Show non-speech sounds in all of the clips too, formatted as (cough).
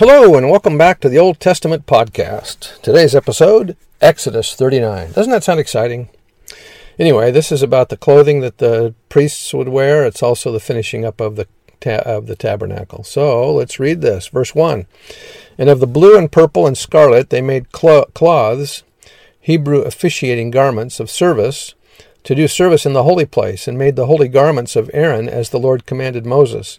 Hello, and welcome back to the Old Testament podcast. Today's episode Exodus 39. Doesn't that sound exciting? Anyway, this is about the clothing that the priests would wear. It's also the finishing up of the ta- of the tabernacle. So let's read this. Verse 1 And of the blue and purple and scarlet they made clo- cloths, Hebrew officiating garments of service, to do service in the holy place, and made the holy garments of Aaron as the Lord commanded Moses.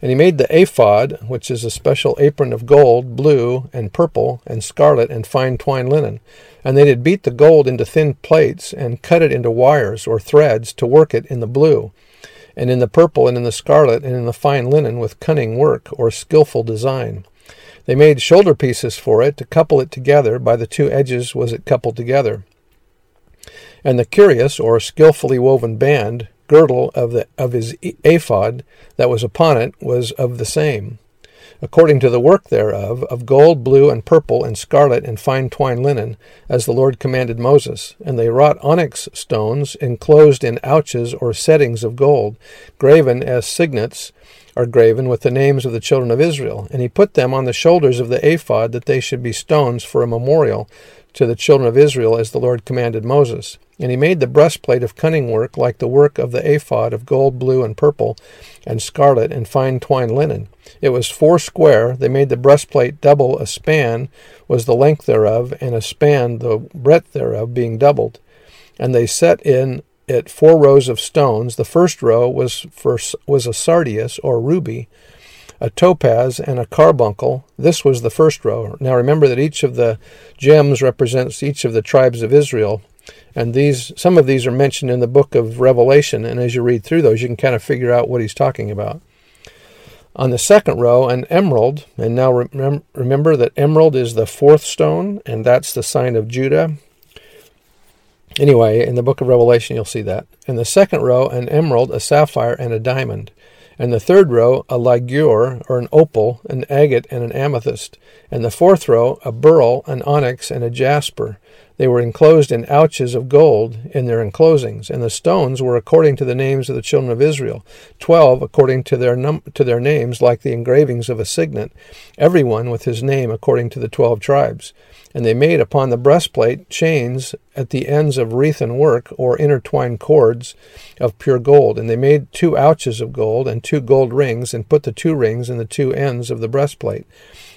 And he made the ephod, which is a special apron of gold, blue, and purple, and scarlet, and fine twined linen. And they did beat the gold into thin plates, and cut it into wires or threads to work it in the blue, and in the purple, and in the scarlet, and in the fine linen with cunning work or skilful design. They made shoulder pieces for it to couple it together. By the two edges was it coupled together. And the curious or skilfully woven band girdle of, the, of his ephod that was upon it was of the same, according to the work thereof, of gold, blue, and purple, and scarlet, and fine twined linen, as the Lord commanded Moses. And they wrought onyx stones enclosed in ouches or settings of gold, graven as signets are graven with the names of the children of Israel. And he put them on the shoulders of the ephod, that they should be stones for a memorial to the children of Israel, as the Lord commanded Moses. And he made the breastplate of cunning work, like the work of the ephod of gold, blue, and purple, and scarlet, and fine twined linen. It was four square. They made the breastplate double. A span was the length thereof, and a span the breadth thereof, being doubled. And they set in it four rows of stones. The first row was for, was a sardius or ruby, a topaz, and a carbuncle. This was the first row. Now remember that each of the gems represents each of the tribes of Israel. And these, some of these are mentioned in the book of Revelation, and as you read through those, you can kind of figure out what he's talking about. On the second row, an emerald, and now rem- remember that emerald is the fourth stone, and that's the sign of Judah. Anyway, in the book of Revelation, you'll see that. In the second row, an emerald, a sapphire, and a diamond. And the third row, a ligure, or an opal, an agate, and an amethyst. And the fourth row, a beryl, an onyx, and a jasper. They were enclosed in ouches of gold in their enclosings, and the stones were according to the names of the children of Israel, twelve according to their num- to their names, like the engravings of a signet, every one with his name according to the twelve tribes. And they made upon the breastplate chains at the ends of wreathen work, or intertwined cords of pure gold. And they made two ouches of gold and two gold rings, and put the two rings in the two ends of the breastplate.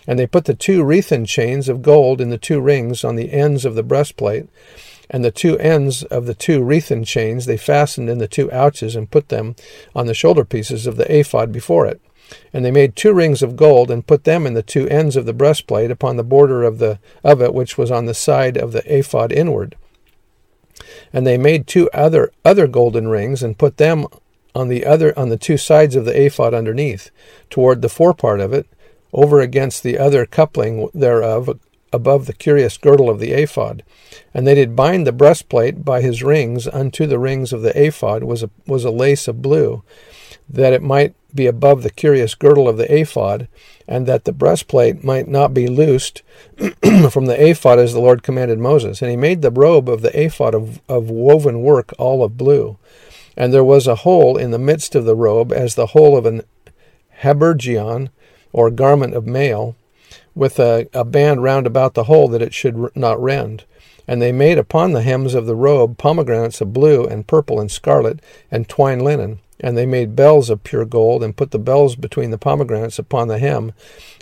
And they put the two wreathen chains of gold in the two rings on the ends of the breastplate, and the two ends of the two wreathen chains they fastened in the two ouches and put them on the shoulder pieces of the ephod before it. And they made two rings of gold and put them in the two ends of the breastplate upon the border of the of it which was on the side of the ephod inward. And they made two other other golden rings and put them on the other on the two sides of the ephod underneath, toward the forepart of it, over against the other coupling thereof above the curious girdle of the ephod. And they did bind the breastplate by his rings unto the rings of the ephod was a, was a lace of blue, that it might be above the curious girdle of the ephod, and that the breastplate might not be loosed (clears throat) from the ephod as the Lord commanded Moses. And he made the robe of the ephod of, of woven work all of blue. And there was a hole in the midst of the robe as the hole of an habergeon, or garment of mail, with a, a band round about the hole that it should not rend. And they made upon the hems of the robe pomegranates of blue and purple and scarlet and twined linen. And they made bells of pure gold, and put the bells between the pomegranates upon the hem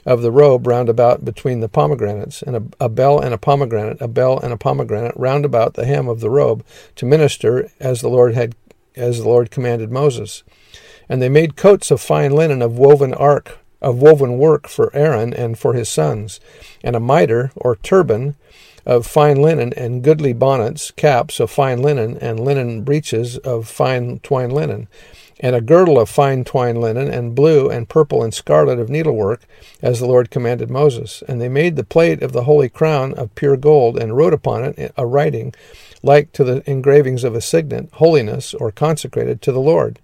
of the robe round about between the pomegranates, and a, a, bell and a pomegranate, a bell and a pomegranate round about the hem of the robe, to minister as the Lord had as the Lord commanded Moses. And they made coats of fine linen of woven ark of woven work for Aaron and for his sons, and a mitre or turban of fine linen, and goodly bonnets, caps of fine linen, and linen breeches of fine twined linen. and a girdle of fine twined linen, and blue and purple and scarlet of needlework, as the Lord commanded Moses. And they made the plate of the holy crown of pure gold, and wrote upon it a writing like to the engravings of a signet, holiness, or consecrated to the Lord.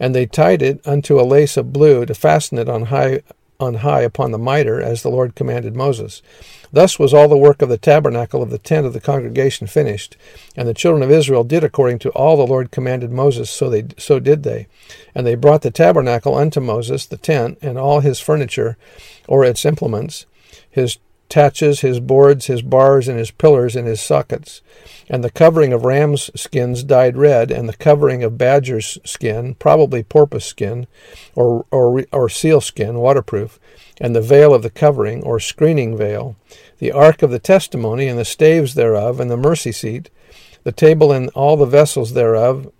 And they tied it unto a lace of blue to fasten it on high on high upon the mitre, as the Lord commanded Moses. Thus was all the work of the tabernacle of the tent of the congregation finished, and the children of Israel did according to all the Lord commanded Moses, so they so did they. And they brought the tabernacle unto Moses, the tent, and all his furniture, or its implements, his taches, his boards, his bars, and his pillars, and his sockets. And the covering of ram's skins dyed red, and the covering of badger's skin, probably porpoise skin, or, or, or seal skin, waterproof, and the veil of the covering, or screening veil, the ark of the testimony, and the staves thereof, and the mercy seat, the table and all the vessels thereof,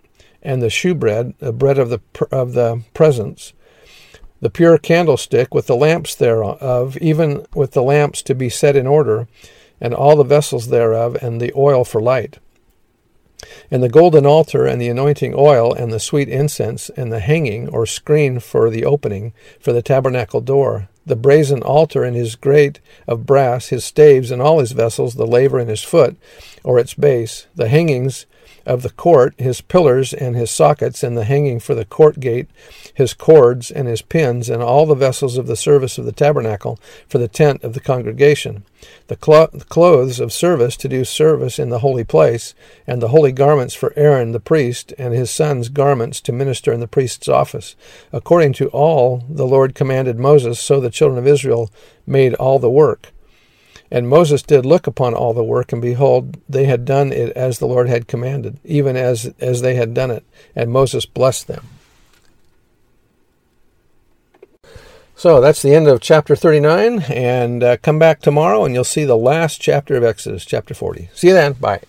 and the shewbread, the bread of the, of the presence, the pure candlestick with the lamps thereof, even with the lamps to be set in order, and all the vessels thereof, and the oil for light. And the golden altar, and the anointing oil, and the sweet incense, and the hanging or screen for the opening, for the tabernacle door, the brazen altar and his grate of brass, his staves and all his vessels, the laver and his foot, or its base, the hangings of the court, his pillars and his sockets, and the hanging for the court gate, his cords and his pins, and all the vessels of the service of the tabernacle for the tent of the congregation, the, clo- the clothes of service to do service in the holy place, and the holy garments for Aaron the priest, and his sons' garments to minister in the priest's office. According to all the Lord commanded Moses, so the children of Israel made all the work. And Moses did look upon all the work, and behold, they had done it as the Lord had commanded, even as, as they had done it. And Moses blessed them. So that's the end of chapter 39, and uh, come back tomorrow and you'll see the last chapter of Exodus, chapter 40. See you then. Bye.